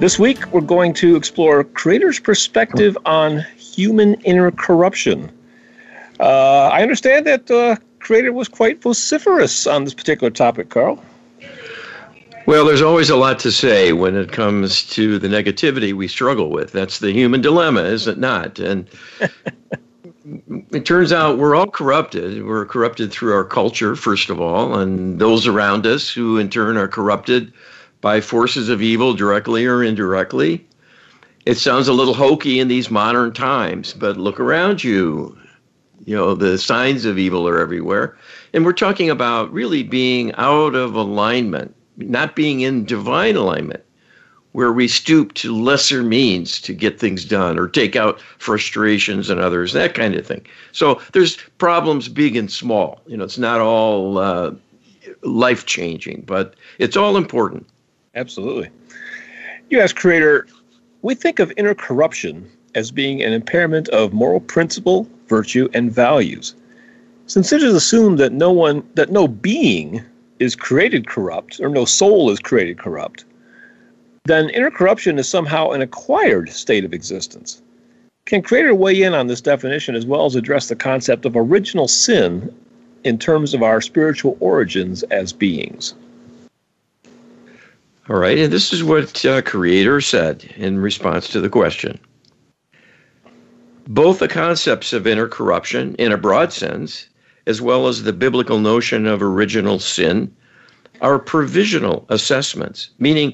This week, we're going to explore Creator's perspective on human inner corruption. Uh, I understand that uh, Creator was quite vociferous on this particular topic, Carl. Well, there's always a lot to say when it comes to the negativity we struggle with. That's the human dilemma, is it not? And it turns out we're all corrupted. We're corrupted through our culture, first of all, and those around us who in turn are corrupted by forces of evil directly or indirectly. It sounds a little hokey in these modern times, but look around you. You know, the signs of evil are everywhere. And we're talking about really being out of alignment, not being in divine alignment, where we stoop to lesser means to get things done or take out frustrations and others, that kind of thing. So there's problems big and small. You know, it's not all uh, life changing, but it's all important. Absolutely. You as creator, we think of inner corruption as being an impairment of moral principle, virtue, and values. Since it is assumed that no one that no being is created corrupt, or no soul is created corrupt, then inner corruption is somehow an acquired state of existence. Can Creator weigh in on this definition as well as address the concept of original sin in terms of our spiritual origins as beings? All right, and this is what uh, Creator said in response to the question. Both the concepts of inner corruption, in a broad sense, as well as the biblical notion of original sin, are provisional assessments, meaning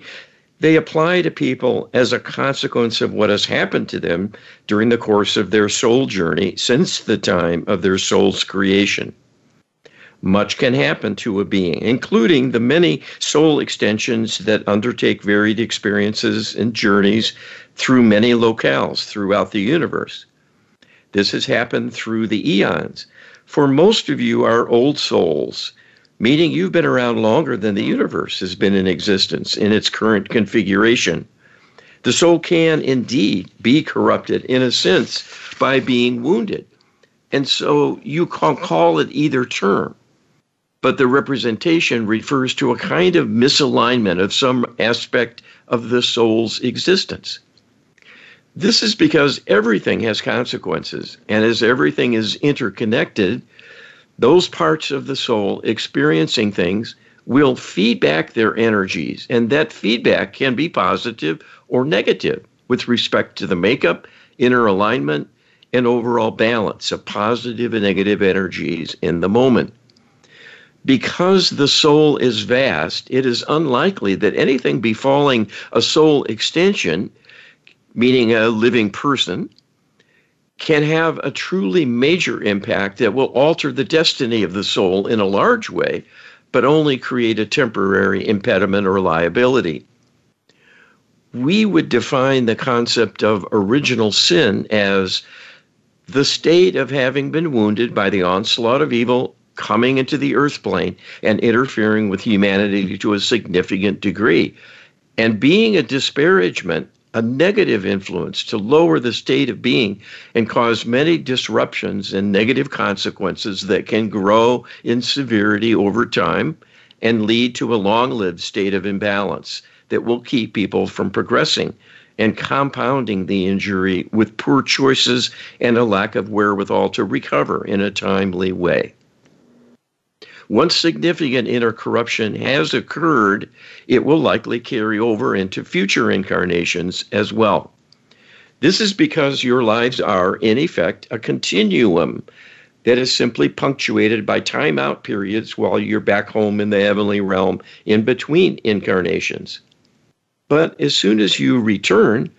they apply to people as a consequence of what has happened to them during the course of their soul journey since the time of their soul's creation much can happen to a being, including the many soul extensions that undertake varied experiences and journeys through many locales throughout the universe. This has happened through the eons. For most of you are old souls, meaning you've been around longer than the universe has been in existence in its current configuration. The soul can indeed be corrupted in a sense by being wounded. And so you can call it either term but the representation refers to a kind of misalignment of some aspect of the soul's existence. This is because everything has consequences, and as everything is interconnected, those parts of the soul experiencing things will feed back their energies, and that feedback can be positive or negative with respect to the makeup, inner alignment, and overall balance of positive and negative energies in the moment because the soul is vast, it is unlikely that anything befalling a soul extension, meaning a living person, can have a truly major impact that will alter the destiny of the soul in a large way, but only create a temporary impediment or liability. We would define the concept of original sin as the state of having been wounded by the onslaught of evil coming into the earth plane and interfering with humanity to a significant degree and being a disparagement a negative influence to lower the state of being and cause many disruptions and negative consequences that can grow in severity over time and lead to a long lived state of imbalance that will keep people from progressing and compounding the injury with poor choices and a lack of wherewithal to recover in a timely way. Once significant inner corruption has occurred, it will likely carry over into future incarnations as well. This is because your lives are, in effect, a continuum that is simply punctuated by timeout periods while you're back home in the heavenly realm in between incarnations. But as soon as you return,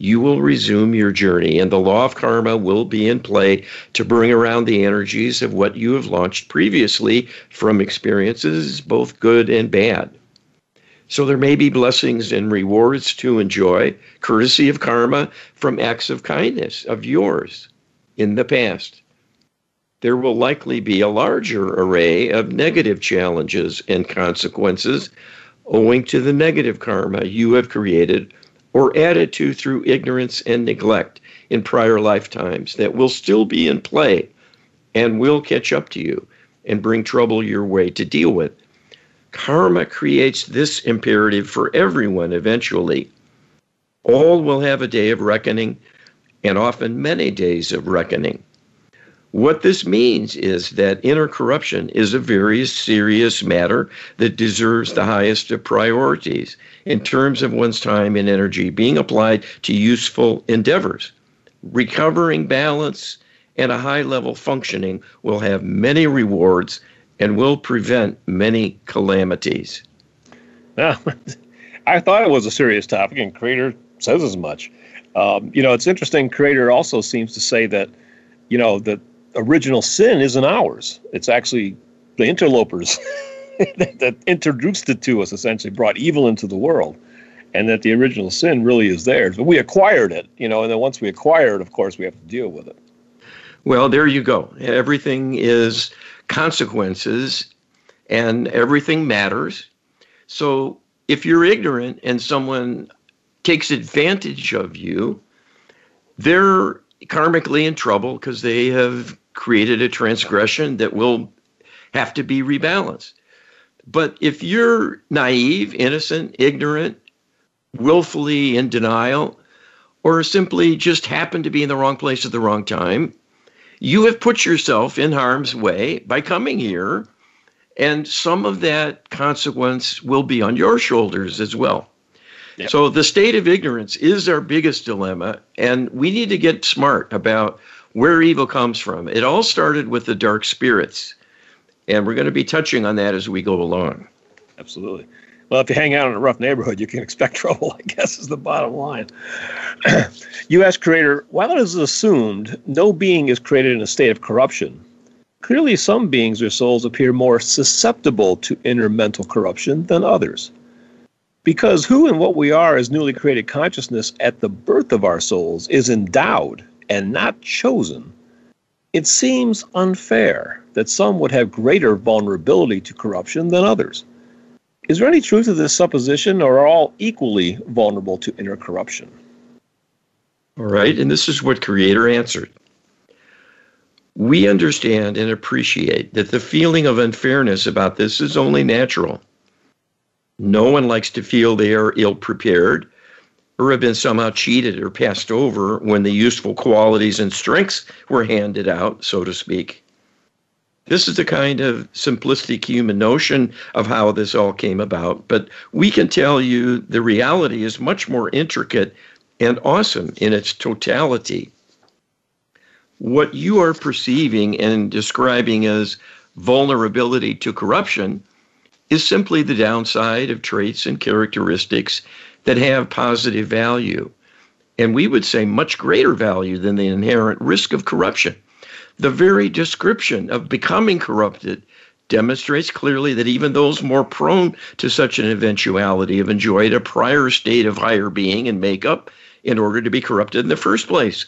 you will resume your journey, and the law of karma will be in play to bring around the energies of what you have launched previously from experiences, both good and bad. So there may be blessings and rewards to enjoy, courtesy of karma from acts of kindness of yours in the past. There will likely be a larger array of negative challenges and consequences owing to the negative karma you have created or added to through ignorance and neglect in prior lifetimes that will still be in play and will catch up to you and bring trouble your way to deal with. Karma creates this imperative for everyone eventually. All will have a day of reckoning and often many days of reckoning. What this means is that inner corruption is a very serious matter that deserves the highest of priorities in terms of one's time and energy being applied to useful endeavors. Recovering balance and a high level functioning will have many rewards and will prevent many calamities. Now, I thought it was a serious topic, and Creator says as much. Um, you know, it's interesting. Creator also seems to say that, you know, that original sin isn't ours. It's actually the interlopers that, that, introduced it to us, essentially brought evil into the world, and that the original sin really is theirs. But we acquired it, you know, and then once we acquire it, of course, we have to deal with it. Well, there you go. Everything is consequences, and everything matters. So if you're ignorant and someone takes advantage of you, they're karmically in trouble because they have created a transgression that will have to be rebalanced. But if you're naive, innocent, ignorant, willfully in denial, or simply just happen to be in the wrong place at the wrong time, you have put yourself in harm's way by coming here, and some of that consequence will be on your shoulders as well. So the state of ignorance is our biggest dilemma, and we need to get smart about where evil comes from. It all started with the dark spirits, and we're going to be touching on that as we go along. Absolutely. Well, if you hang out in a rough neighborhood, you can expect trouble, I guess, is the bottom line. U.S. creator, while it is assumed no being is created in a state of corruption, clearly some beings or souls appear more susceptible to inner mental corruption than others. Because who and what we are as newly created consciousness at the birth of our souls is endowed and not chosen, it seems unfair that some would have greater vulnerability to corruption than others. Is there any truth to this supposition, or are all equally vulnerable to inner corruption? All right, and this is what Creator answered. We understand and appreciate that the feeling of unfairness about this is only natural. No one likes to feel they are ill prepared or have been somehow cheated or passed over when the useful qualities and strengths were handed out, so to speak. This is the kind of simplistic human notion of how this all came about, but we can tell you the reality is much more intricate and awesome in its totality. What you are perceiving and describing as vulnerability to corruption is simply the downside of traits and characteristics that have positive value. And we would say much greater value than the inherent risk of corruption. The very description of becoming corrupted demonstrates clearly that even those more prone to such an eventuality have enjoyed a prior state of higher being and makeup in order to be corrupted in the first place.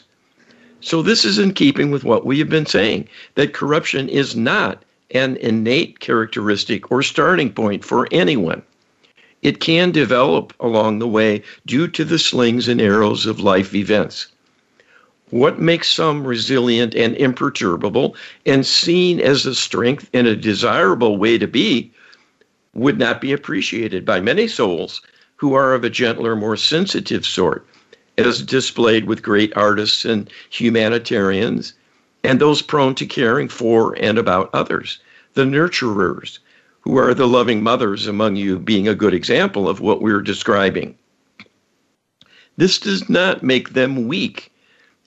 So, this is in keeping with what we have been saying that corruption is not an innate characteristic or starting point for anyone. It can develop along the way due to the slings and arrows of life events. What makes some resilient and imperturbable and seen as a strength and a desirable way to be would not be appreciated by many souls who are of a gentler, more sensitive sort, as displayed with great artists and humanitarians and those prone to caring for and about others, the nurturers, who are the loving mothers among you, being a good example of what we're describing. This does not make them weak.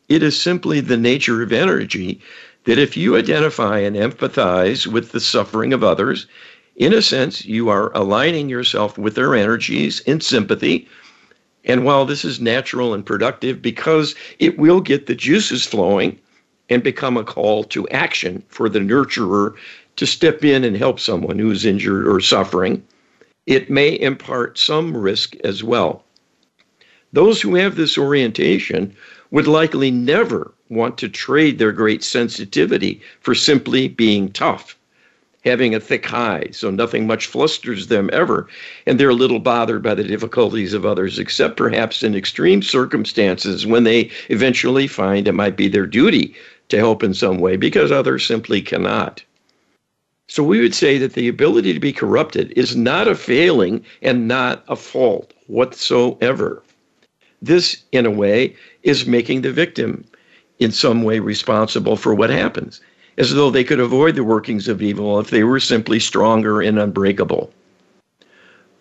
It is simply the nature of energy that if you identify and empathize with the suffering of others, in a sense, you are aligning yourself with their energies in sympathy. And while this is natural and productive because it will get the juices flowing, and become a call to action for the nurturer to step in and help someone who is injured or suffering. it may impart some risk as well. Those who have this orientation would likely never want to trade their great sensitivity for simply being tough, having a thick hide, so nothing much flusters them ever, and they're a little bothered by the difficulties of others, except perhaps in extreme circumstances when they eventually find it might be their duty to help in some way because others simply cannot. So we would say that the ability to be corrupted is not a failing and not a fault whatsoever. This, in a way, is making the victim in some way responsible for what happens, as though they could avoid the workings of evil if they were simply stronger and unbreakable.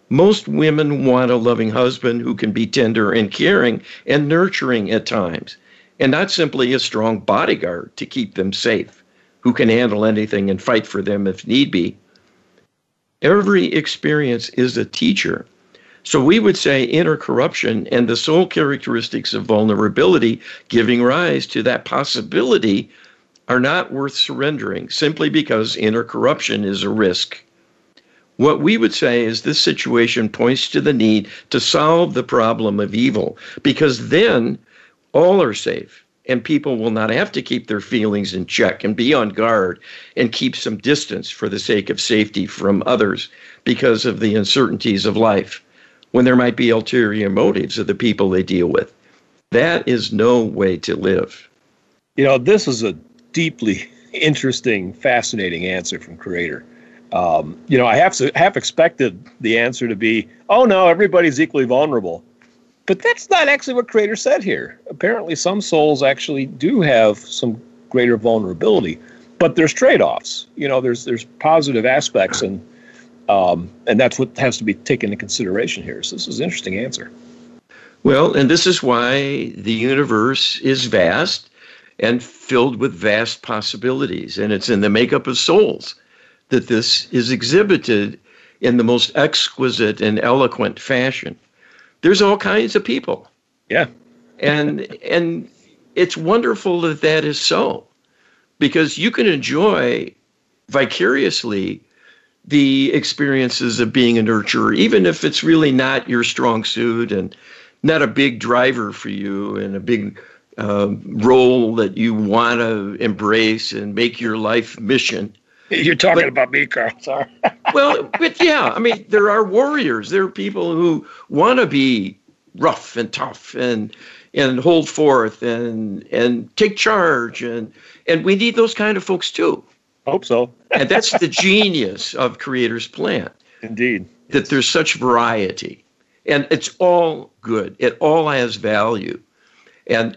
Most women want a loving husband who can be tender and caring and nurturing at times, and not simply a strong bodyguard to keep them safe, who can handle anything and fight for them if need be. Every experience is a teacher so we would say inner corruption and the soul characteristics of vulnerability giving rise to that possibility are not worth surrendering simply because inner corruption is a risk. What we would say is this situation points to the need to solve the problem of evil because then all are safe and people will not have to keep their feelings in check and be on guard and keep some distance for the sake of safety from others because of the uncertainties of life when there might be ulterior motives of the people they deal with. That is no way to live. You know, this is a deeply interesting, fascinating answer from Creator. Um, you know, I have to half expected the answer to be, "Oh no, everybody's equally vulnerable," but that's not actually what Creator said here. Apparently, some souls actually do have some greater vulnerability, but there's trade-offs. You know, there's there's positive aspects, and um, and that's what has to be taken into consideration here. So this is an interesting answer. Well, and this is why the universe is vast and filled with vast possibilities. And it's in the makeup of souls that this is exhibited in the most exquisite and eloquent fashion. There's all kinds of people. Yeah. and and it's wonderful that that is so because you can enjoy vicariously the experiences of being a nurturer, even if it's really not your strong suit and not a big driver for you and a big uh, role that you want to embrace and make your life mission. You're talking but, about me, Carl. Sorry. well, but yeah, I mean, there are warriors. There are people who want to be rough and tough and and hold forth and and take charge and and we need those kind of folks too. Hope so. and that's the genius of Creator's plan. Indeed. That yes. there's such variety. And it's all good. It all has value. And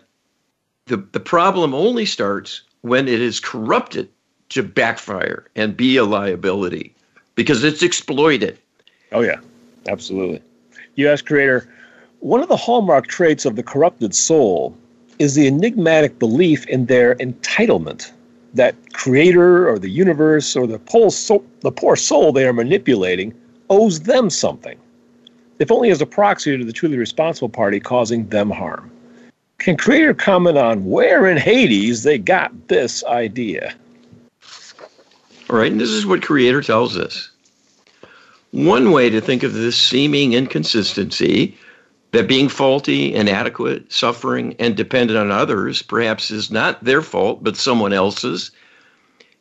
the, the problem only starts when it is corrupted to backfire and be a liability because it's exploited. Oh, yeah, absolutely. You ask Creator, one of the hallmark traits of the corrupted soul is the enigmatic belief in their entitlement that creator or the universe or the, the poor soul they are manipulating owes them something, if only as a proxy to the truly responsible party causing them harm. Can Creator comment on where in Hades they got this idea? All right, and this is what Creator tells us. One way to think of this seeming inconsistency that being faulty, inadequate, suffering, and dependent on others perhaps is not their fault, but someone else's,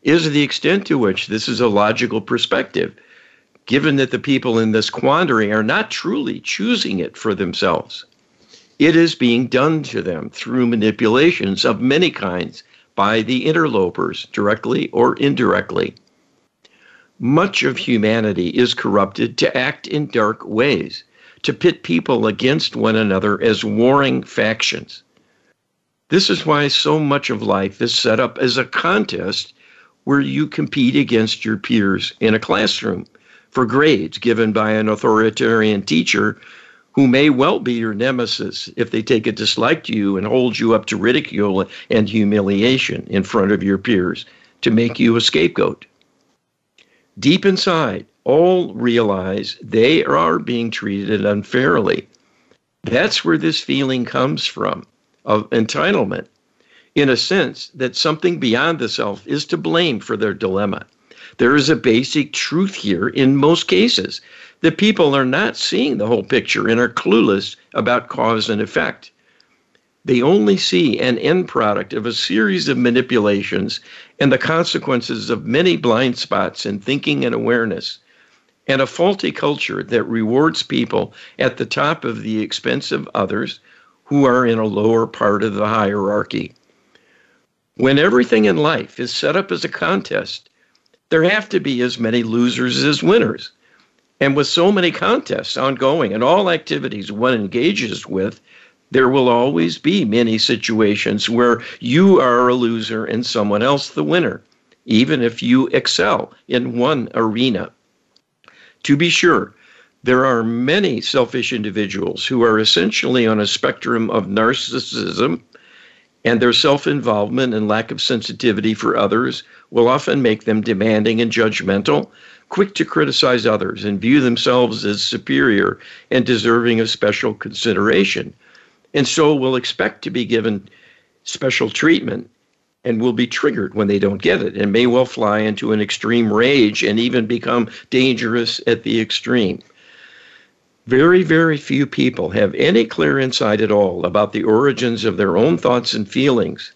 is the extent to which this is a logical perspective, given that the people in this quandary are not truly choosing it for themselves. It is being done to them through manipulations of many kinds by the interlopers, directly or indirectly. Much of humanity is corrupted to act in dark ways to pit people against one another as warring factions. This is why so much of life is set up as a contest where you compete against your peers in a classroom for grades given by an authoritarian teacher who may well be your nemesis if they take a dislike to you and hold you up to ridicule and humiliation in front of your peers to make you a scapegoat. Deep inside, all realize they are being treated unfairly. That's where this feeling comes from of entitlement, in a sense that something beyond the self is to blame for their dilemma. There is a basic truth here in most cases that people are not seeing the whole picture and are clueless about cause and effect. They only see an end product of a series of manipulations and the consequences of many blind spots in thinking and awareness, and a faulty culture that rewards people at the top of the expense of others who are in a lower part of the hierarchy. When everything in life is set up as a contest, there have to be as many losers as winners. And with so many contests ongoing and all activities one engages with, there will always be many situations where you are a loser and someone else the winner, even if you excel in one arena. To be sure, there are many selfish individuals who are essentially on a spectrum of narcissism, and their self involvement and lack of sensitivity for others will often make them demanding and judgmental, quick to criticize others, and view themselves as superior and deserving of special consideration and so will expect to be given special treatment and will be triggered when they don't get it and may well fly into an extreme rage and even become dangerous at the extreme. Very, very few people have any clear insight at all about the origins of their own thoughts and feelings,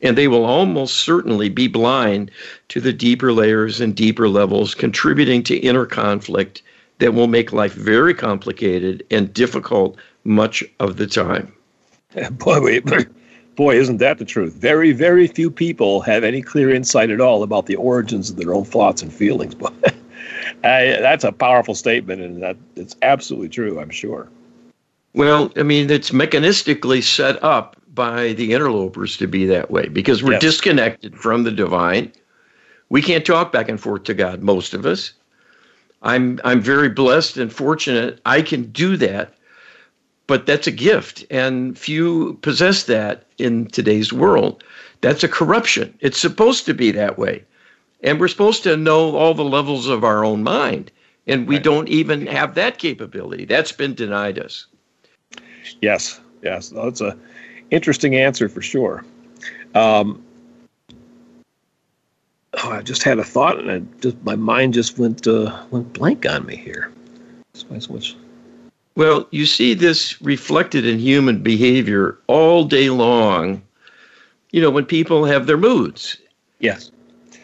and they will almost certainly be blind to the deeper layers and deeper levels contributing to inner conflict that will make life very complicated and difficult much of the time. Boy, boy, isn't that the truth? Very, very few people have any clear insight at all about the origins of their own thoughts and feelings. But that's a powerful statement, and that it's absolutely true. I'm sure. Well, I mean, it's mechanistically set up by the interlopers to be that way because we're yes. disconnected from the divine. We can't talk back and forth to God, most of us. I'm I'm very blessed and fortunate I can do that but that's a gift, and few possess that in today's world. That's a corruption. It's supposed to be that way. And we're supposed to know all the levels of our own mind, and we right. don't even have that capability. That's been denied us. Yes, yes, that's a interesting answer for sure. Um, oh, I just had a thought, and I just my mind just went uh, went blank on me here. So I switch. Well, you see this reflected in human behavior all day long. You know, when people have their moods. Yes.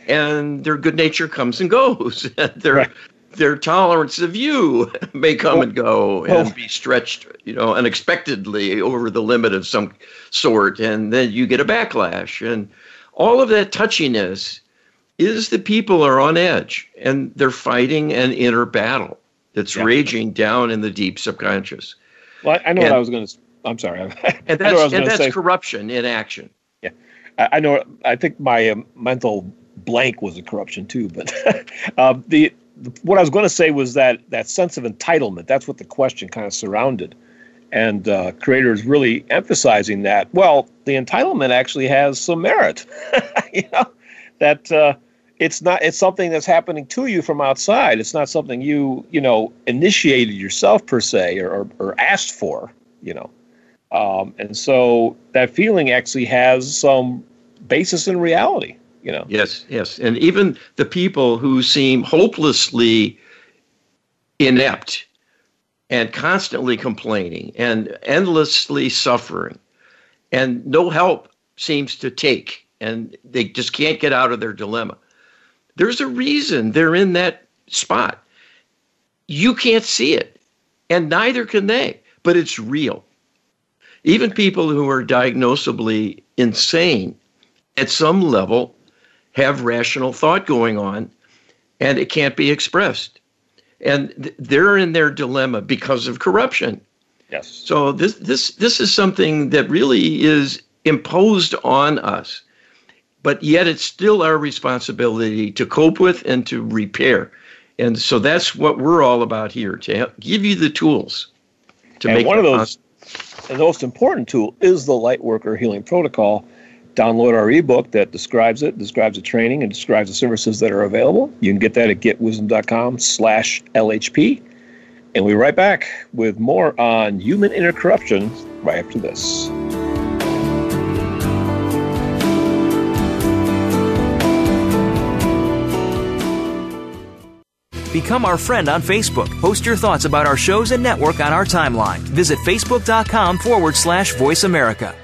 And their good nature comes and goes. their right. their tolerance of you may come oh. and go and oh. be stretched, you know, unexpectedly over the limit of some sort, and then you get a backlash. And all of that touchiness is the people are on edge and they're fighting an inner battle that's yeah. raging down in the deep subconscious. Well, I know and, what I was going to. I'm sorry. and that's, and that's corruption in action. Yeah, I, I know. I think my um, mental blank was a corruption too. But uh, the, the, what I was going to say was that that sense of entitlement. That's what the question kind of surrounded, and uh, creator is really emphasizing that. Well, the entitlement actually has some merit. you know that. Uh, it's not it's something that's happening to you from outside it's not something you you know initiated yourself per se or, or, or asked for you know um, and so that feeling actually has some basis in reality you know yes yes and even the people who seem hopelessly inept and constantly complaining and endlessly suffering and no help seems to take and they just can't get out of their dilemma there's a reason they're in that spot. You can't see it, and neither can they, but it's real. Even people who are diagnosably insane at some level have rational thought going on, and it can't be expressed. And they're in their dilemma because of corruption. Yes. So this this this is something that really is imposed on us but yet it's still our responsibility to cope with and to repair. And so that's what we're all about here to give you the tools to and make one of those. And the most important tool is the Lightworker Healing Protocol. Download our ebook that describes it, describes the training, and describes the services that are available. You can get that at getwisdom.com slash LHP. And we'll be right back with more on human inner corruption right after this. Become our friend on Facebook. Post your thoughts about our shows and network on our timeline. Visit facebook.com forward slash VoiceAmerica.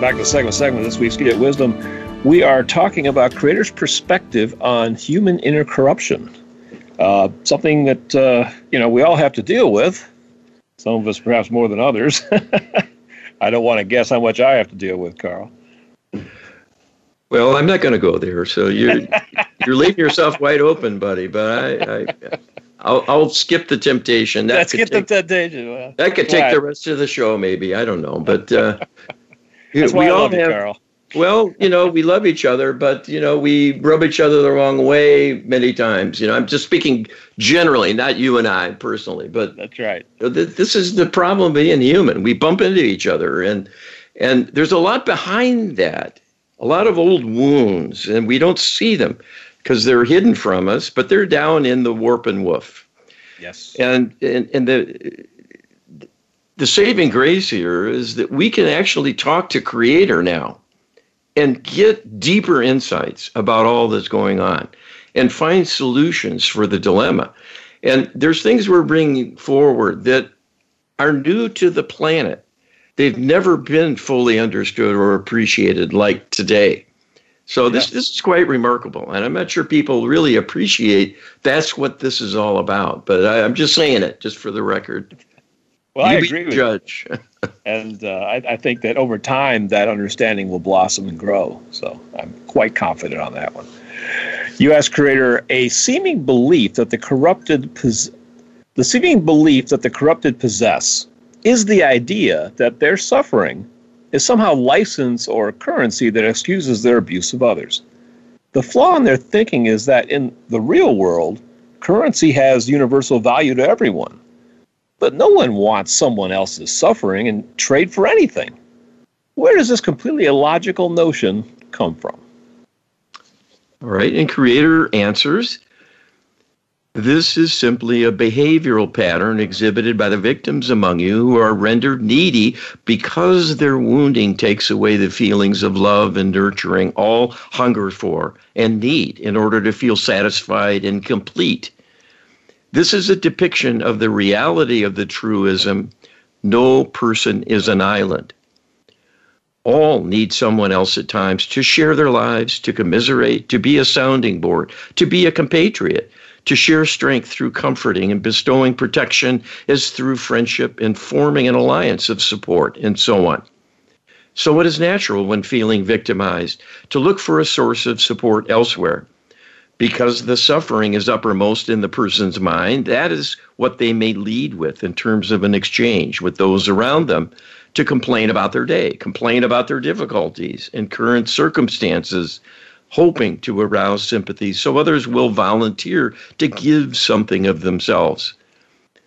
back to the second segment of this week's Get Wisdom. We are talking about creators' perspective on human inner corruption. Uh, something that uh, you know we all have to deal with. Some of us perhaps more than others. I don't want to guess how much I have to deal with, Carl. Well, I'm not going to go there. So you're you're leaving yourself wide open, buddy. But I, I I'll, I'll skip the temptation. That Let's skip take, the temptation. Well, that could take the rest of the show, maybe. I don't know, but uh, That's why we I all love have, you, Carl. Well, you know, we love each other, but you know, we rub each other the wrong way many times. You know, I'm just speaking generally, not you and I personally, but that's right. This is the problem being human. We bump into each other, and and there's a lot behind that, a lot of old wounds, and we don't see them because they're hidden from us, but they're down in the warp and woof. Yes. And and and the the saving grace here is that we can actually talk to creator now and get deeper insights about all that's going on and find solutions for the dilemma. And there's things we're bringing forward that are new to the planet. They've never been fully understood or appreciated like today. So this, this is quite remarkable and i'm not sure people really appreciate that's what this is all about but I, i'm just saying it just for the record well, you I agree with judge. you. and uh, I, I, think that over time, that understanding will blossom and grow. So I'm quite confident on that one. U.S. creator, a seeming belief that the corrupted pos- the seeming belief that the corrupted possess is the idea that their suffering is somehow license or currency that excuses their abuse of others. The flaw in their thinking is that in the real world, currency has universal value to everyone but no one wants someone else's suffering and trade for anything. Where does this completely illogical notion come from? All right, and Creator answers this is simply a behavioral pattern exhibited by the victims among you who are rendered needy because their wounding takes away the feelings of love and nurturing all hunger for and need in order to feel satisfied and complete. This is a depiction of the reality of the truism no person is an island. All need someone else at times to share their lives, to commiserate, to be a sounding board, to be a compatriot, to share strength through comforting and bestowing protection as through friendship and forming an alliance of support, and so on. So it is natural when feeling victimized to look for a source of support elsewhere because the suffering is uppermost in the person's mind. That is what they may lead with in terms of an exchange with those around them to complain about their day, complain about their difficulties and current circumstances, hoping to arouse sympathy so others will volunteer to give something of themselves.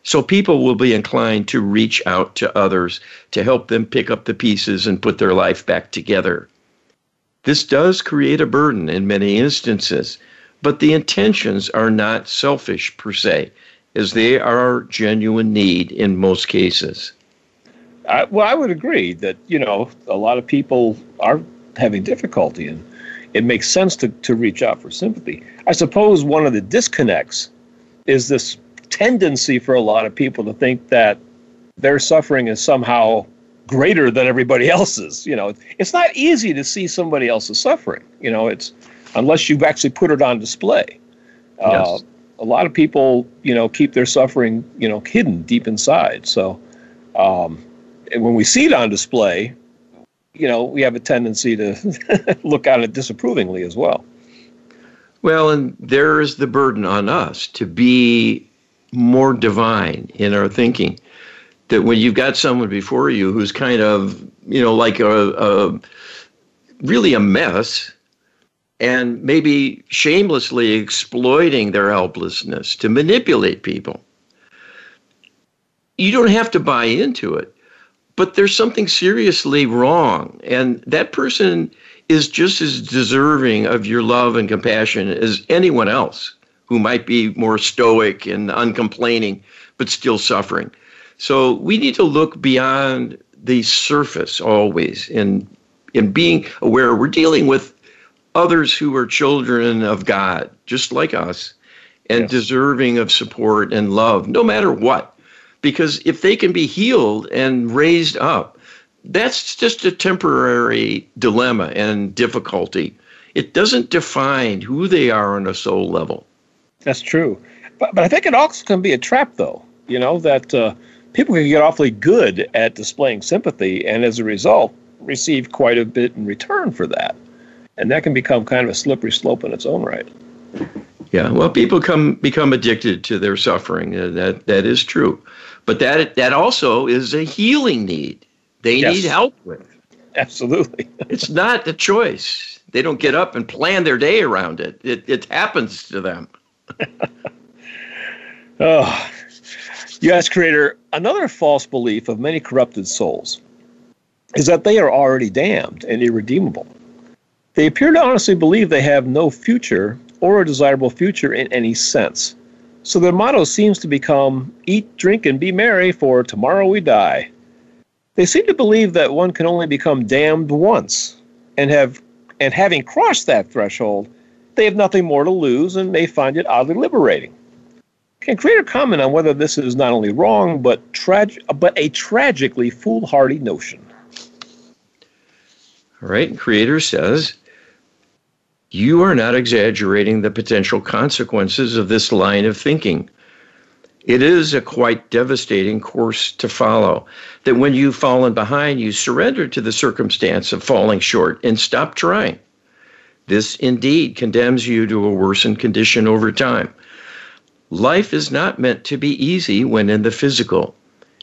So people will be inclined to reach out to others to help them pick up the pieces and put their life back together. This does create a burden in many instances but the intentions are not selfish per se, as they are genuine need in most cases. I, well, I would agree that you know a lot of people are having difficulty, and it makes sense to to reach out for sympathy. I suppose one of the disconnects is this tendency for a lot of people to think that their suffering is somehow greater than everybody else's. You know, it's not easy to see somebody else's suffering. You know, it's unless you've actually put it on display. Uh, yes. Uh, a lot of people, you know, keep their suffering, you know, hidden deep inside. So, um, when we see it on display, you know, we have a tendency to look at it disapprovingly as well. Well, and there is the burden on us to be more divine in our thinking. That when you've got someone before you who's kind of, you know, like a, a really a mess, and maybe shamelessly exploiting their helplessness to manipulate people. You don't have to buy into it, but there's something seriously wrong. And that person is just as deserving of your love and compassion as anyone else who might be more stoic and uncomplaining, but still suffering. So we need to look beyond the surface always in in being aware we're dealing with others who are children of God, just like us, and yes. deserving of support and love, no matter what. Because if they can be healed and raised up, that's just a temporary dilemma and difficulty. It doesn't define who they are on a soul level. That's true. But, but I think it also can be a trap, though, you know, that uh, people can get awfully good at displaying sympathy and as a result receive quite a bit in return for that and that can become kind of a slippery slope in its own right. Yeah, well, people come become addicted to their suffering. Uh, that that is true, but that that also is a healing need. They yes. need help with. Absolutely, it's not the choice. They don't get up and plan their day around it. It it happens to them. oh, yes, Creator. Another false belief of many corrupted souls is that they are already damned and irredeemable. They appear to honestly believe they have no future or a desirable future in any sense. So their motto seems to become eat, drink, and be merry, for tomorrow we die. They seem to believe that one can only become damned once, and have and having crossed that threshold, they have nothing more to lose and may find it oddly liberating. Can Creator comment on whether this is not only wrong but trag- but a tragically foolhardy notion? All right, Creator says you are not exaggerating the potential consequences of this line of thinking. It is a quite devastating course to follow. That when you've fallen behind, you surrender to the circumstance of falling short and stop trying. This indeed condemns you to a worsened condition over time. Life is not meant to be easy when in the physical.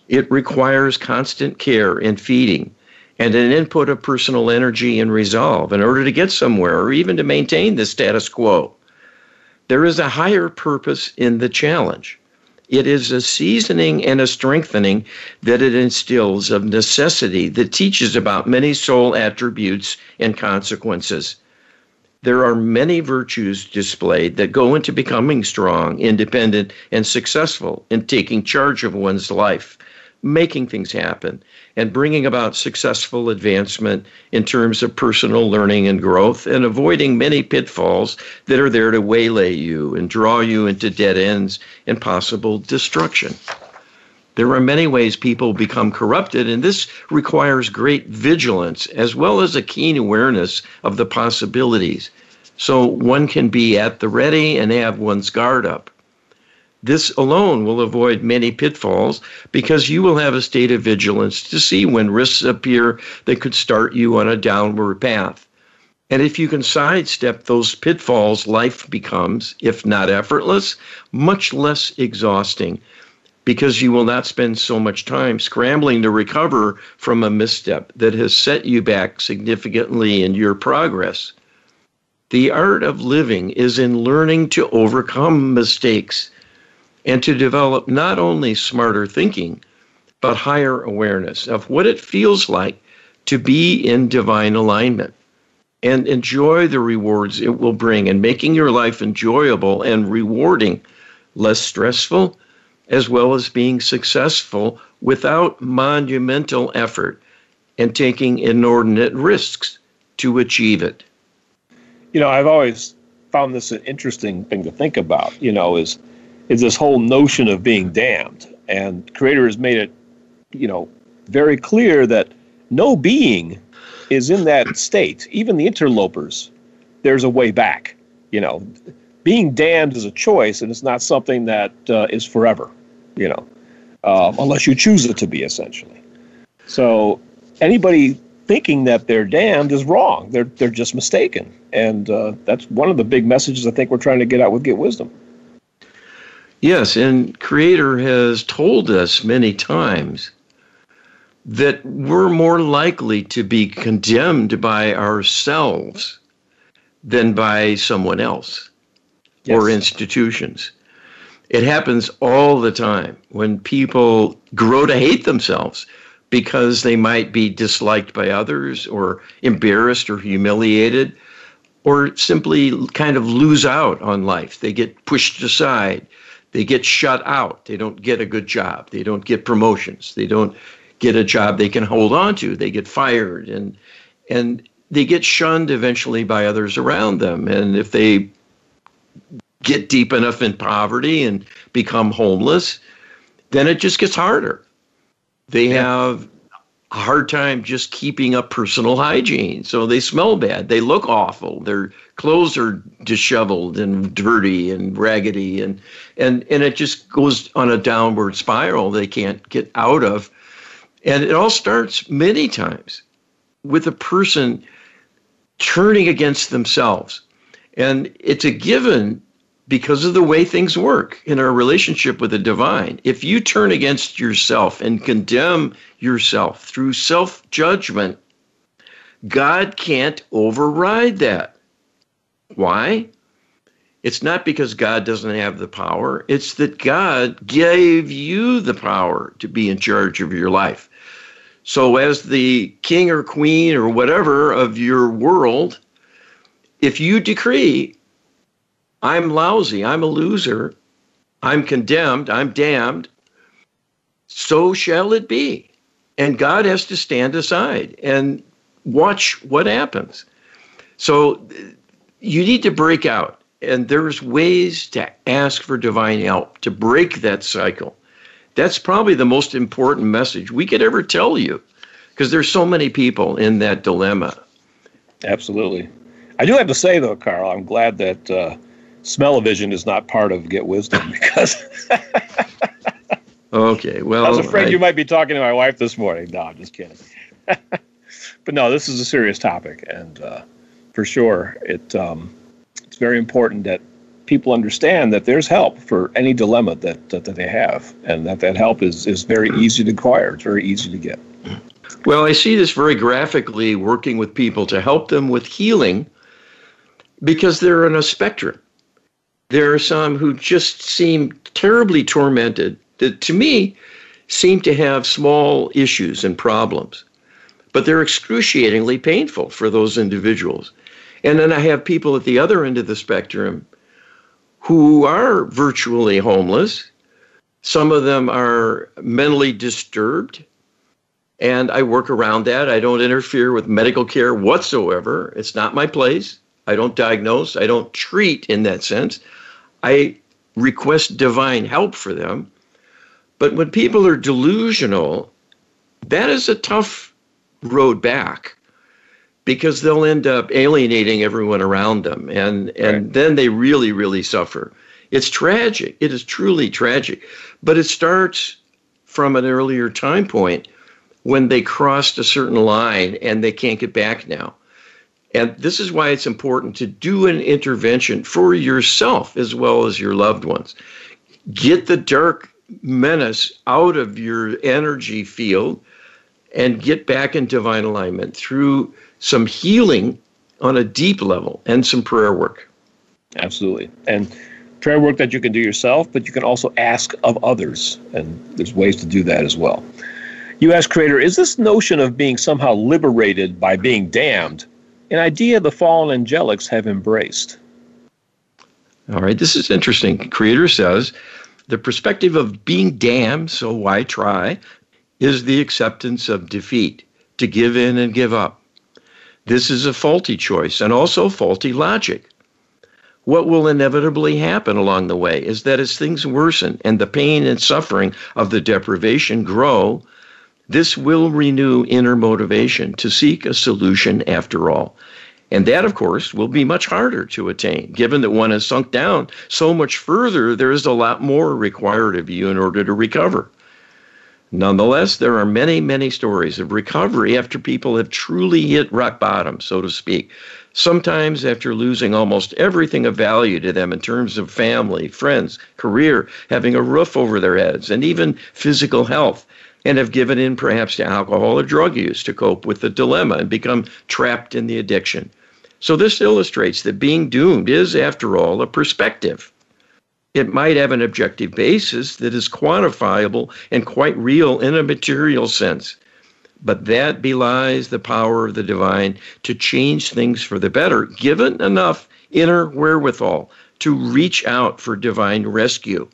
It requires constant care and feeding, and an input of personal energy and resolve in order to get somewhere or even to maintain the status quo. There is a higher purpose in the challenge. It is a seasoning and a strengthening that it instills of necessity that teaches about many soul attributes and consequences. There are many virtues displayed that go into becoming strong, independent, and successful in taking charge of one's life, making things happen, and bringing about successful advancement in terms of personal learning and growth and avoiding many pitfalls that are there to waylay you and draw you into dead ends and possible destruction. There are many ways people become corrupted, and this requires great vigilance as well as a keen awareness of the possibilities. So one can be at the ready and have one's guard up. This alone will avoid many pitfalls because you will have a state of vigilance to see when risks appear that could start you on a downward path. And if you can sidestep those pitfalls, life becomes, if not effortless, much less exhausting because you will not spend so much time scrambling to recover from a misstep that has set you back significantly in your progress. The art of living is in learning to overcome mistakes and to develop not only smarter thinking, but higher awareness of what it feels like to be in divine alignment. and enjoy the rewards it will bring and making your life enjoyable and rewarding, less stressful, as well as being successful without monumental effort and taking inordinate risks to achieve it. You know, I've always found this an interesting thing to think about, you know, is is this whole notion of being damned. And Creator has made it, you know, very clear that no being is in that state. Even the interlopers, there's a way back. You know, being damned is a choice, and it's not something that uh, is forever. You know, uh, unless you choose it to be, essentially. So anybody thinking that they're damned is wrong. They're they're just mistaken, and uh, that's one of the big messages I think we're trying to get out with Get Wisdom. Yes, and Creator has told us many times that we're more likely to be condemned by ourselves than by someone else yes. or institutions. It happens all the time when people grow to hate themselves because they might be disliked by others or embarrassed or humiliated or simply kind of lose out on life. They get pushed aside. They get shut out. They don't get a good job. They don't get promotions. They don't get a job they can hold on to. They get fired and and they get shunned eventually by others around them. And if they get deep enough in poverty and become homeless, then it just gets harder. They have a hard time just keeping up personal hygiene. So they smell bad. They look awful. Their clothes are disheveled and dirty and raggedy and and and it just goes on a downward spiral they can't get out of and it all starts many times with a person turning against themselves. And it's a given because of the way things work in our relationship with the divine. If you turn against yourself and condemn yourself through self judgment, God can't override that. Why? It's not because God doesn't have the power, it's that God gave you the power to be in charge of your life. So, as the king or queen or whatever of your world, if you decree, I'm lousy, I'm a loser, I'm condemned, I'm damned, so shall it be. And God has to stand aside and watch what happens. So, you need to break out and there's ways to ask for divine help to break that cycle. That's probably the most important message we could ever tell you because there's so many people in that dilemma. Absolutely. I do have to say, though, Carl, I'm glad that uh, smell-o-vision is not part of Get Wisdom because. okay, well. I was afraid I... you might be talking to my wife this morning. No, I'm just kidding. but no, this is a serious topic, and uh, for sure, it um, it's very important that people understand that there's help for any dilemma that, that, that they have, and that that help is, is very easy to acquire. It's very easy to get. Well, I see this very graphically working with people to help them with healing because they're on a spectrum. There are some who just seem terribly tormented, that to me seem to have small issues and problems, but they're excruciatingly painful for those individuals. And then I have people at the other end of the spectrum who are virtually homeless. Some of them are mentally disturbed. And I work around that. I don't interfere with medical care whatsoever. It's not my place. I don't diagnose. I don't treat in that sense. I request divine help for them. But when people are delusional, that is a tough road back because they'll end up alienating everyone around them and and right. then they really really suffer. It's tragic. It is truly tragic. But it starts from an earlier time point when they crossed a certain line and they can't get back now. And this is why it's important to do an intervention for yourself as well as your loved ones. Get the dark menace out of your energy field and get back in divine alignment through some healing on a deep level and some prayer work. Absolutely. And prayer work that you can do yourself, but you can also ask of others. And there's ways to do that as well. You ask Creator, is this notion of being somehow liberated by being damned an idea the fallen angelics have embraced. All right, this is interesting. Creator says the perspective of being damned, so why try, is the acceptance of defeat, to give in and give up. This is a faulty choice and also faulty logic. What will inevitably happen along the way is that as things worsen and the pain and suffering of the deprivation grow, this will renew inner motivation to seek a solution after all. And that, of course, will be much harder to attain, given that one has sunk down so much further, there is a lot more required of you in order to recover. Nonetheless, there are many, many stories of recovery after people have truly hit rock bottom, so to speak. Sometimes after losing almost everything of value to them in terms of family, friends, career, having a roof over their heads, and even physical health and have given in perhaps to alcohol or drug use to cope with the dilemma and become trapped in the addiction. So, this illustrates that being doomed is, after all, a perspective. It might have an objective basis that is quantifiable and quite real in a material sense, but that belies the power of the divine to change things for the better, given enough inner wherewithal to reach out for divine rescue.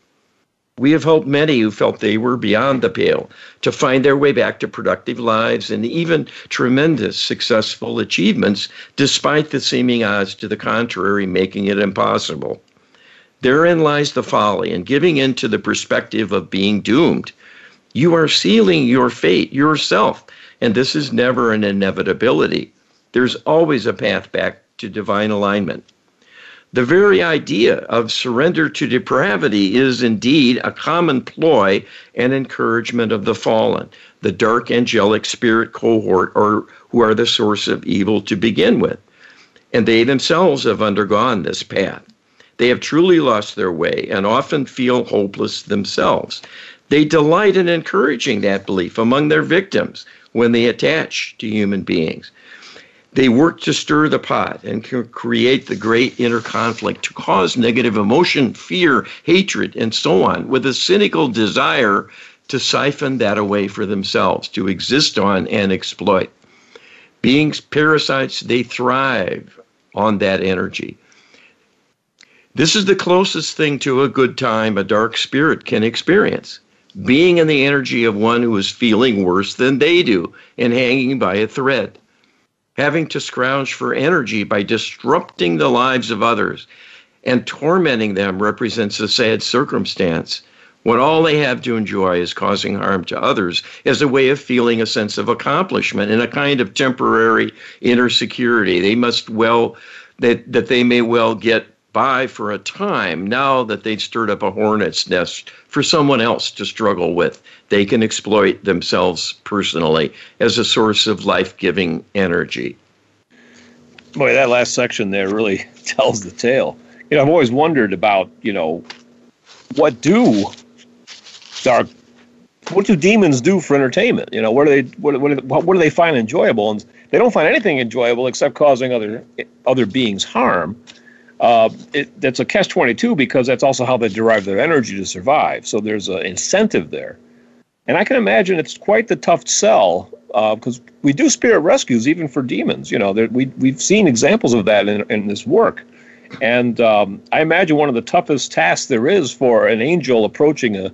We have helped many who felt they were beyond the pale to find their way back to productive lives and even tremendous successful achievements, despite the seeming odds to the contrary making it impossible. Therein lies the folly in giving in to the perspective of being doomed. You are sealing your fate yourself, and this is never an inevitability. There's always a path back to divine alignment. The very idea of surrender to depravity is indeed a common ploy and encouragement of the fallen, the dark angelic spirit cohort, or who are the source of evil to begin with. And they themselves have undergone this path. They have truly lost their way and often feel hopeless themselves. They delight in encouraging that belief among their victims when they attach to human beings. They work to stir the pot and create the great inner conflict to cause negative emotion, fear, hatred, and so on, with a cynical desire to siphon that away for themselves, to exist on and exploit. Being parasites, they thrive on that energy. This is the closest thing to a good time a dark spirit can experience. Being in the energy of one who is feeling worse than they do and hanging by a thread having to scrounge for energy by disrupting the lives of others and tormenting them represents a sad circumstance when all they have to enjoy is causing harm to others as a way of feeling a sense of accomplishment and a kind of temporary inner security. They must well that that they may well get by for a time now that they've stirred up a hornet's nest for someone else to struggle with. They can exploit themselves personally as a source of life giving energy. Boy, that last section there really tells the tale. You know, I've always wondered about, you know, what do dark what do demons do for entertainment? You know, what do they what, what, do, what do they find enjoyable? And they don't find anything enjoyable except causing other other beings harm uh, it, that's a catch 22 because that's also how they derive their energy to survive. So there's an incentive there. And I can imagine it's quite the tough sell because uh, we do spirit rescues even for demons. You know, there, we, we've seen examples of that in, in this work. And um, I imagine one of the toughest tasks there is for an angel approaching a,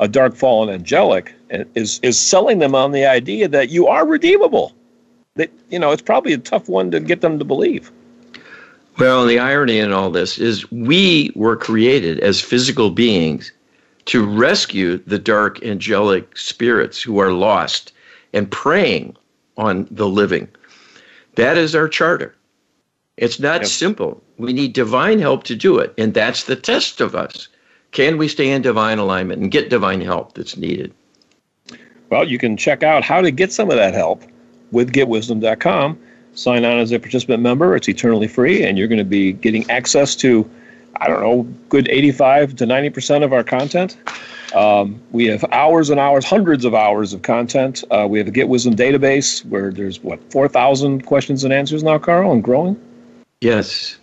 a dark fallen angelic is, is selling them on the idea that you are redeemable. That, you know, it's probably a tough one to get them to believe. Well, the irony in all this is we were created as physical beings to rescue the dark angelic spirits who are lost and preying on the living. That is our charter. It's not yep. simple. We need divine help to do it. And that's the test of us. Can we stay in divine alignment and get divine help that's needed? Well, you can check out how to get some of that help with getwisdom.com sign on as a participant member. It's eternally free, and you're going to be getting access to, I don't know, good 85 to 90% of our content. Um, we have hours and hours, hundreds of hours of content. Uh, we have a Get Wisdom database where there's, what, 4,000 questions and answers now, Carl, and growing? Yes.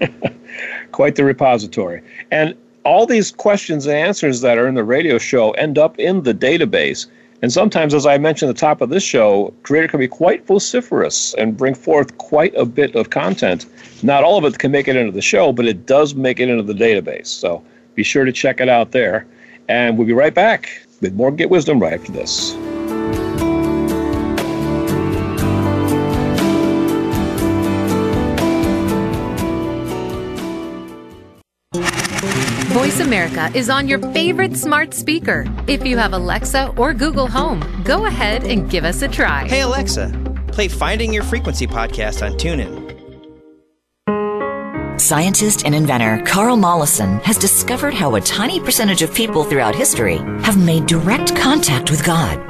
Quite the repository. And all these questions and answers that are in the radio show end up in the database And sometimes, as I mentioned at the top of this show, Creator can be quite vociferous and bring forth quite a bit of content. Not all of it can make it into the show, but it does make it into the database. So be sure to check it out there. And we'll be right back with more Get Wisdom right after this. VoiceAmerica is on your favorite smart speaker. If you have Alexa or Google Home, go ahead and give us a try. Hey, Alexa, play Finding Your Frequency podcast on TuneIn. Scientist and inventor Carl Mollison has discovered how a tiny percentage of people throughout history have made direct contact with God.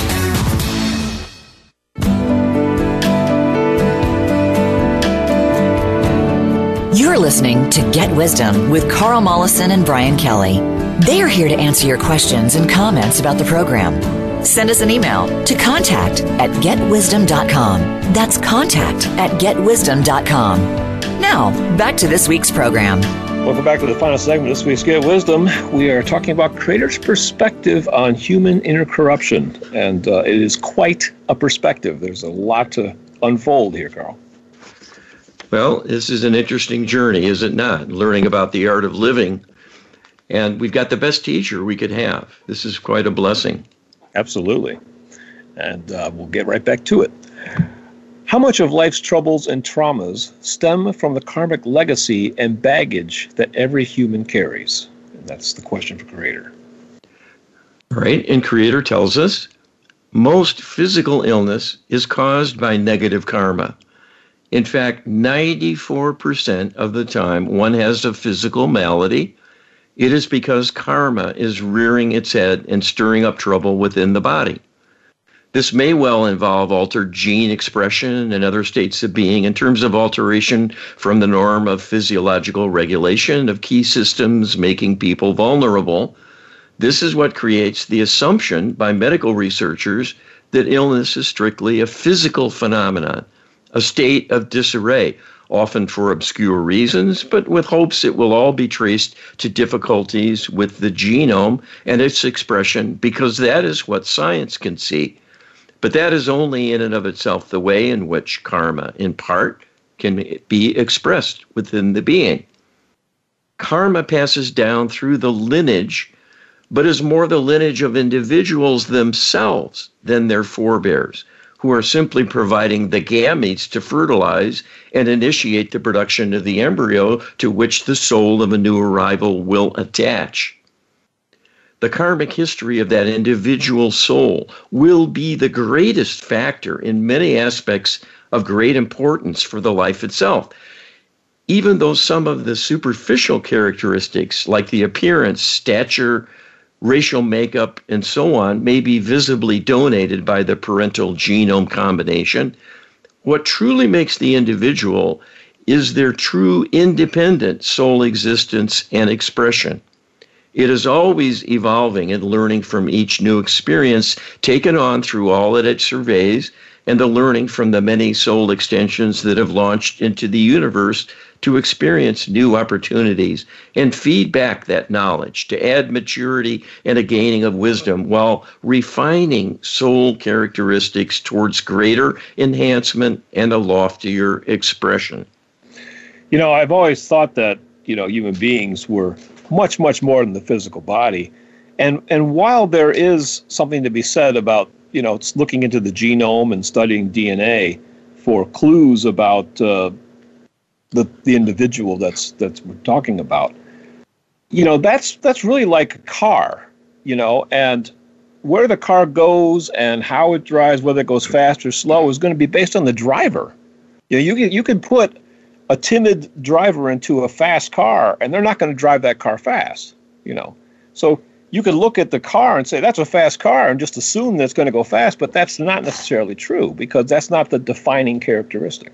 You're listening to Get Wisdom with Carl Mollison and Brian Kelly. They are here to answer your questions and comments about the program. Send us an email to contact at getwisdom.com. That's contact at getwisdom.com. Now, back to this week's program. Welcome back to the final segment of this week's Get Wisdom. We are talking about Creator's perspective on human inner corruption, and uh, it is quite a perspective. There's a lot to unfold here, Carl. Well, this is an interesting journey, is it not? Learning about the art of living. And we've got the best teacher we could have. This is quite a blessing. Absolutely. And uh, we'll get right back to it. How much of life's troubles and traumas stem from the karmic legacy and baggage that every human carries? And that's the question for Creator. Right. And Creator tells us most physical illness is caused by negative karma. In fact, 94% of the time one has a physical malady, it is because karma is rearing its head and stirring up trouble within the body. This may well involve altered gene expression and other states of being in terms of alteration from the norm of physiological regulation of key systems making people vulnerable. This is what creates the assumption by medical researchers that illness is strictly a physical phenomenon a state of disarray, often for obscure reasons, but with hopes it will all be traced to difficulties with the genome and its expression, because that is what science can see. But that is only in and of itself the way in which karma, in part, can be expressed within the being. Karma passes down through the lineage, but is more the lineage of individuals themselves than their forebears who are simply providing the gametes to fertilize and initiate the production of the embryo to which the soul of a new arrival will attach. The karmic history of that individual soul will be the greatest factor in many aspects of great importance for the life itself. Even though some of the superficial characteristics, like the appearance, stature, racial makeup, and so on may be visibly donated by the parental genome combination. What truly makes the individual is their true independent soul existence and expression. It is always evolving and learning from each new experience taken on through all that it surveys and the learning from the many soul extensions that have launched into the universe to experience new opportunities and feed back that knowledge to add maturity and a gaining of wisdom while refining soul characteristics towards greater enhancement and a loftier expression. You know, I've always thought that, you know, human beings were much, much more than the physical body. And and while there is something to be said about you know it's looking into the genome and studying DNA for clues about uh, the the individual that's that's we're talking about, you know that's that's really like a car, you know, and where the car goes and how it drives, whether it goes fast or slow, is going to be based on the driver. You know, you can you can put a timid driver into a fast car, and they're not going to drive that car fast. You know, so you could look at the car and say that's a fast car and just assume that it's going to go fast, but that's not necessarily true because that's not the defining characteristic.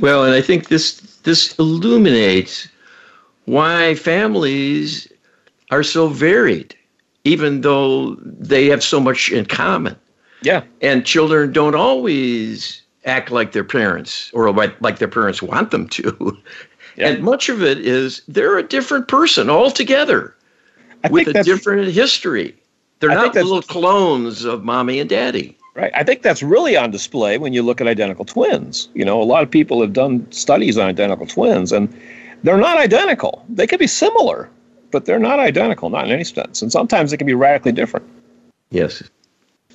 Well, and I think this this illuminates why families are so varied even though they have so much in common. Yeah. And children don't always act like their parents or like, like their parents want them to. Yeah. And much of it is they're a different person altogether I with a different history. They're I not little clones of mommy and daddy. Right. I think that's really on display when you look at identical twins. You know, a lot of people have done studies on identical twins and they're not identical. They could be similar, but they're not identical, not in any sense. And sometimes they can be radically different. Yes.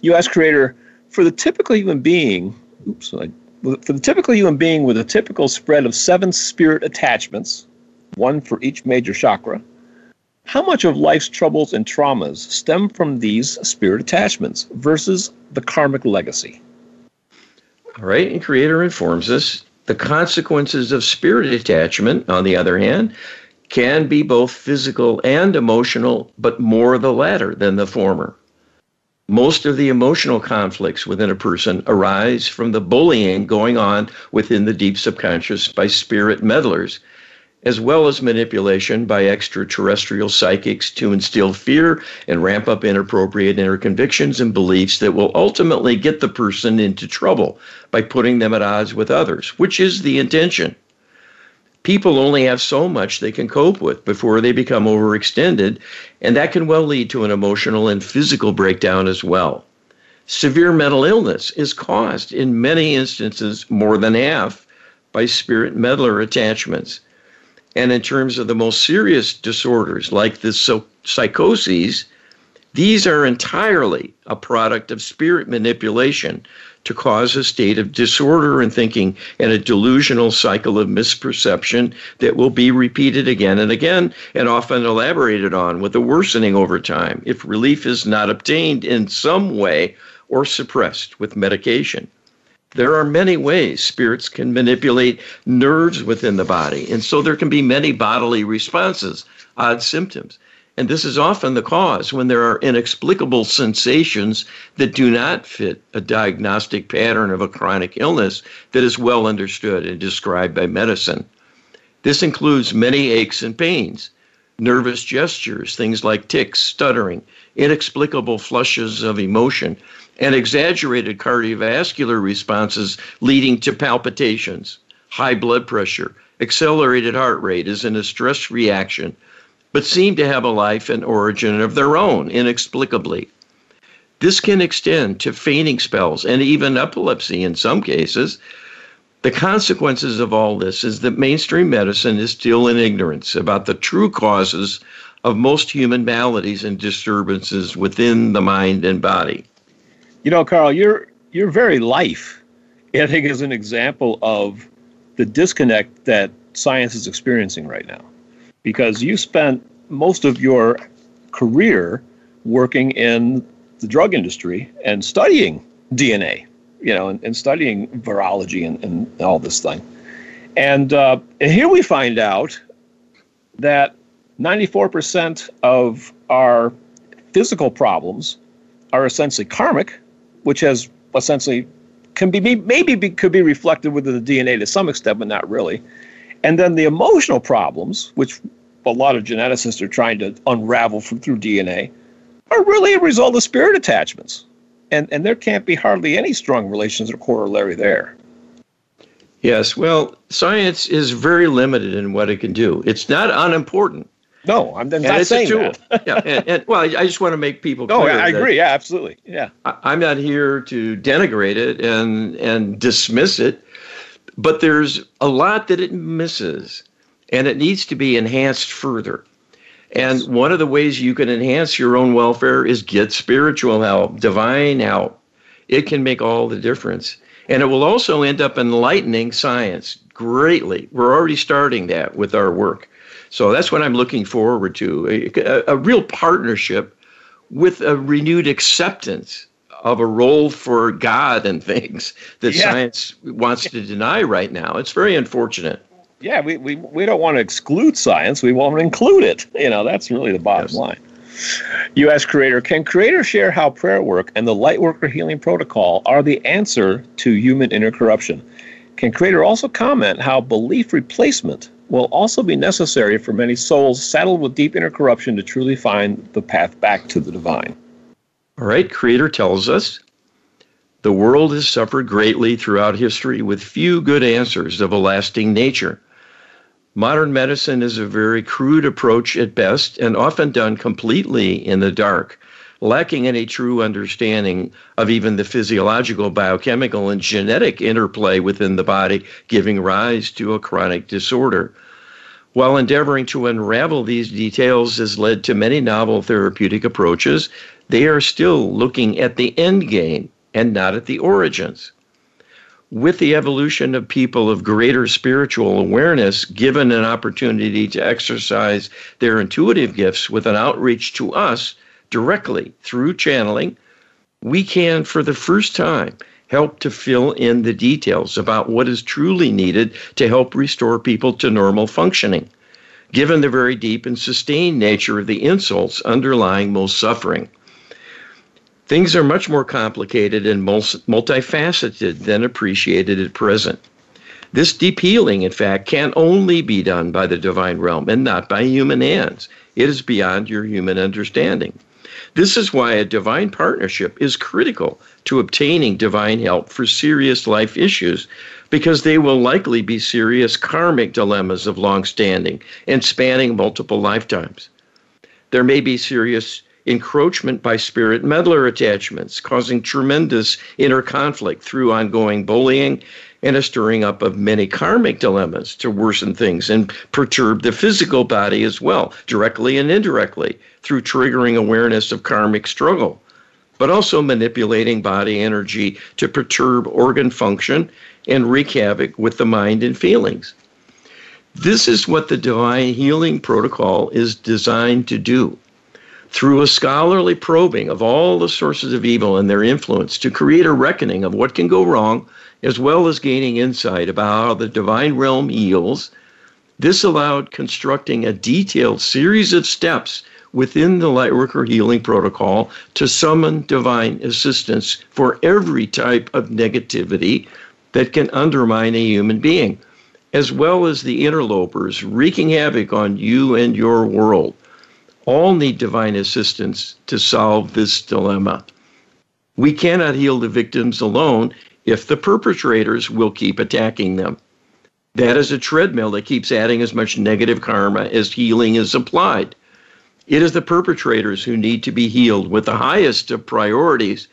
You ask Creator, for the typical human being, oops, I, for the typical human being with a typical spread of seven spirit attachments, one for each major chakra, how much of life's troubles and traumas stem from these spirit attachments versus the karmic legacy? All right, and Creator informs us the consequences of spirit attachment, on the other hand, can be both physical and emotional, but more the latter than the former. Most of the emotional conflicts within a person arise from the bullying going on within the deep subconscious by spirit meddlers, as well as manipulation by extraterrestrial psychics to instill fear and ramp up inappropriate inner convictions and beliefs that will ultimately get the person into trouble by putting them at odds with others, which is the intention people only have so much they can cope with before they become overextended, and that can well lead to an emotional and physical breakdown as well. Severe mental illness is caused in many instances, more than half, by spirit meddler attachments. And in terms of the most serious disorders like the psychoses, these are entirely a product of spirit manipulation to cause a state of disorder in thinking and a delusional cycle of misperception that will be repeated again and again and often elaborated on with a worsening over time if relief is not obtained in some way or suppressed with medication. There are many ways spirits can manipulate nerves within the body, and so there can be many bodily responses, odd symptoms. And this is often the cause when there are inexplicable sensations that do not fit a diagnostic pattern of a chronic illness that is well understood and described by medicine. This includes many aches and pains, nervous gestures, things like tics, stuttering, inexplicable flushes of emotion, and exaggerated cardiovascular responses leading to palpitations, high blood pressure, accelerated heart rate is in a stress reaction but seem to have a life and origin of their own inexplicably. This can extend to fainting spells and even epilepsy in some cases. The consequences of all this is that mainstream medicine is still in ignorance about the true causes of most human maladies and disturbances within the mind and body. You know, Carl, your your very life, I think, is an example of the disconnect that science is experiencing right now because you spent most of your career working in the drug industry and studying DNA, you know, and, and studying virology and, and, all this thing. And, uh, and here we find out that 94% of our physical problems are essentially karmic, which has essentially can be maybe be, could be reflected within the DNA to some extent, but not really. And then the emotional problems, which a lot of geneticists are trying to unravel from, through DNA, are really a result of spirit attachments. And, and there can't be hardly any strong relations or corollary there. Yes, well, science is very limited in what it can do. It's not unimportant. No, I'm not and saying that. yeah, and, and, well, I just want to make people clear. No, I agree. Yeah, absolutely. Yeah, I, am not here to denigrate it and and dismiss it, but there's a lot that it misses and it needs to be enhanced further. And one of the ways you can enhance your own welfare is get spiritual help, divine help. It can make all the difference. And it will also end up enlightening science greatly. We're already starting that with our work. So that's what I'm looking forward to a, a, real partnership with a renewed acceptance of a role for God and things that yeah. science wants to deny right now. It's very unfortunate. Yeah, we, we, we don't want to exclude science. We want to include it. You know, that's really the bottom yes. line. You ask Creator, can Creator share how prayer work and the Lightworker Healing Protocol are the answer to human inner corruption? Can Creator also comment how belief replacement will also be necessary for many souls saddled with deep inner corruption to truly find the path back to the divine? All right, Creator tells us the world has suffered greatly throughout history with few good answers of a lasting nature. Modern medicine is a very crude approach at best and often done completely in the dark, lacking any true understanding of even the physiological, biochemical, and genetic interplay within the body, giving rise to a chronic disorder. While endeavoring to unravel these details has led to many novel therapeutic approaches, they are still looking at the end game and not at the origins with the evolution of people of greater spiritual awareness, given an opportunity to exercise their intuitive gifts with an outreach to us directly through channeling, we can, for the first time, help to fill in the details about what is truly needed to help restore people to normal functioning, given the very deep and sustained nature of the insults underlying most suffering. Things are much more complicated and multifaceted than appreciated at present. This deep healing, in fact, can only be done by the divine realm and not by human hands. It is beyond your human understanding. This is why a divine partnership is critical to obtaining divine help for serious life issues, because they will likely be serious karmic dilemmas of long standing and spanning multiple lifetimes. There may be serious encroachment by spirit meddler attachments, causing tremendous inner conflict through ongoing bullying and a stirring up of many karmic dilemmas to worsen things and perturb the physical body as well, directly and indirectly, through triggering awareness of karmic struggle, but also manipulating body energy to perturb organ function and wreak havoc with the mind and feelings. This is what the divine healing protocol is designed to do through a scholarly probing of all the sources of evil and their influence to create a reckoning of what can go wrong, as well as gaining insight about how the divine realm heals. This allowed constructing a detailed series of steps within the Lightworker Healing Protocol to summon divine assistance for every type of negativity that can undermine a human being, as well as the interlopers wreaking havoc on you and your world all need divine assistance to solve this dilemma. We cannot heal the victims alone if the perpetrators will keep attacking them. That is a treadmill that keeps adding as much negative karma as healing is applied. It is the perpetrators who need to be healed with the highest of priorities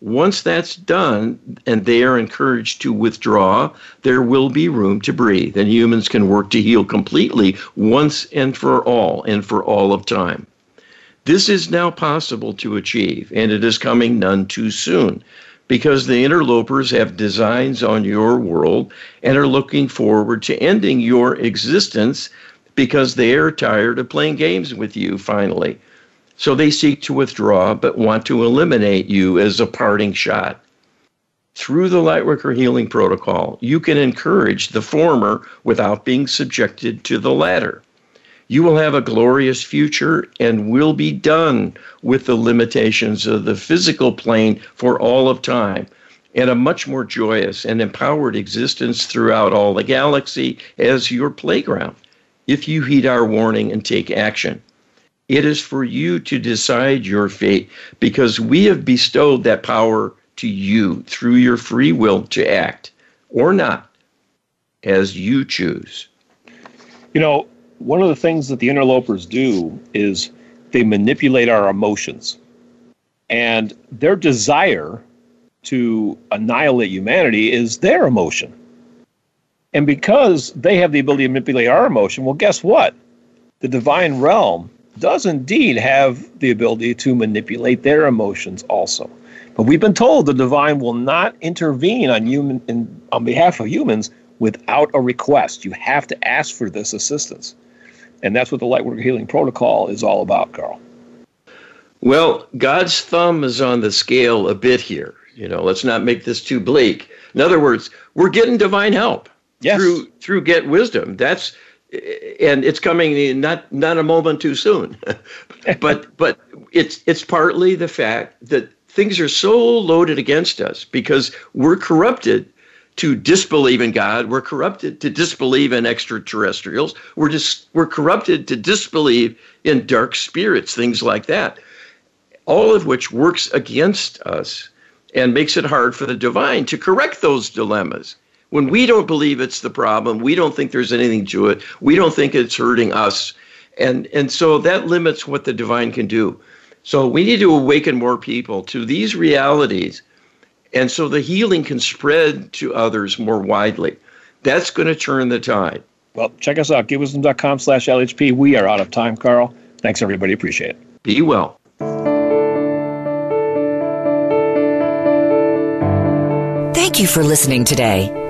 once that's done and they are encouraged to withdraw, there will be room to breathe, and humans can work to heal completely once and for all and for all of time. This is now possible to achieve, and it is coming none too soon because the interlopers have designs on your world and are looking forward to ending your existence because they are tired of playing games with you finally. So they seek to withdraw, but want to eliminate you as a parting shot. Through the Lightworker Healing Protocol, you can encourage the former without being subjected to the latter. You will have a glorious future and will be done with the limitations of the physical plane for all of time and a much more joyous and empowered existence throughout all the galaxy as your playground if you heed our warning and take action. It is for you to decide your fate because we have bestowed that power to you through your free will to act or not as you choose. You know, one of the things that the interlopers do is they manipulate our emotions. And their desire to annihilate humanity is their emotion. And because they have the ability to manipulate our emotion, well, guess what? The divine realm does indeed have the ability to manipulate their emotions also. But we've been told the divine will not intervene on human in, on behalf of humans without a request. You have to ask for this assistance. And that's what the Lightwork Healing Protocol is all about, Carl. Well, God's thumb is on the scale a bit here. You know, let's not make this too bleak. In other words, we're getting divine help yes. through through Get Wisdom. That's and it's coming not not a moment too soon. but but it's it's partly the fact that things are so loaded against us because we're corrupted to disbelieve in God. We're corrupted to disbelieve in extraterrestrials. We're just we're corrupted to disbelieve in dark spirits, things like that. All of which works against us and makes it hard for the divine to correct those dilemmas. When we don't believe it's the problem, we don't think there's anything to it. We don't think it's hurting us. And and so that limits what the divine can do. So we need to awaken more people to these realities and so the healing can spread to others more widely. That's going to turn the tide. Well, check us out, getwisdom.com slash LHP. We are out of time, Carl. Thanks, everybody. Appreciate it. Be well. Thank you for listening today.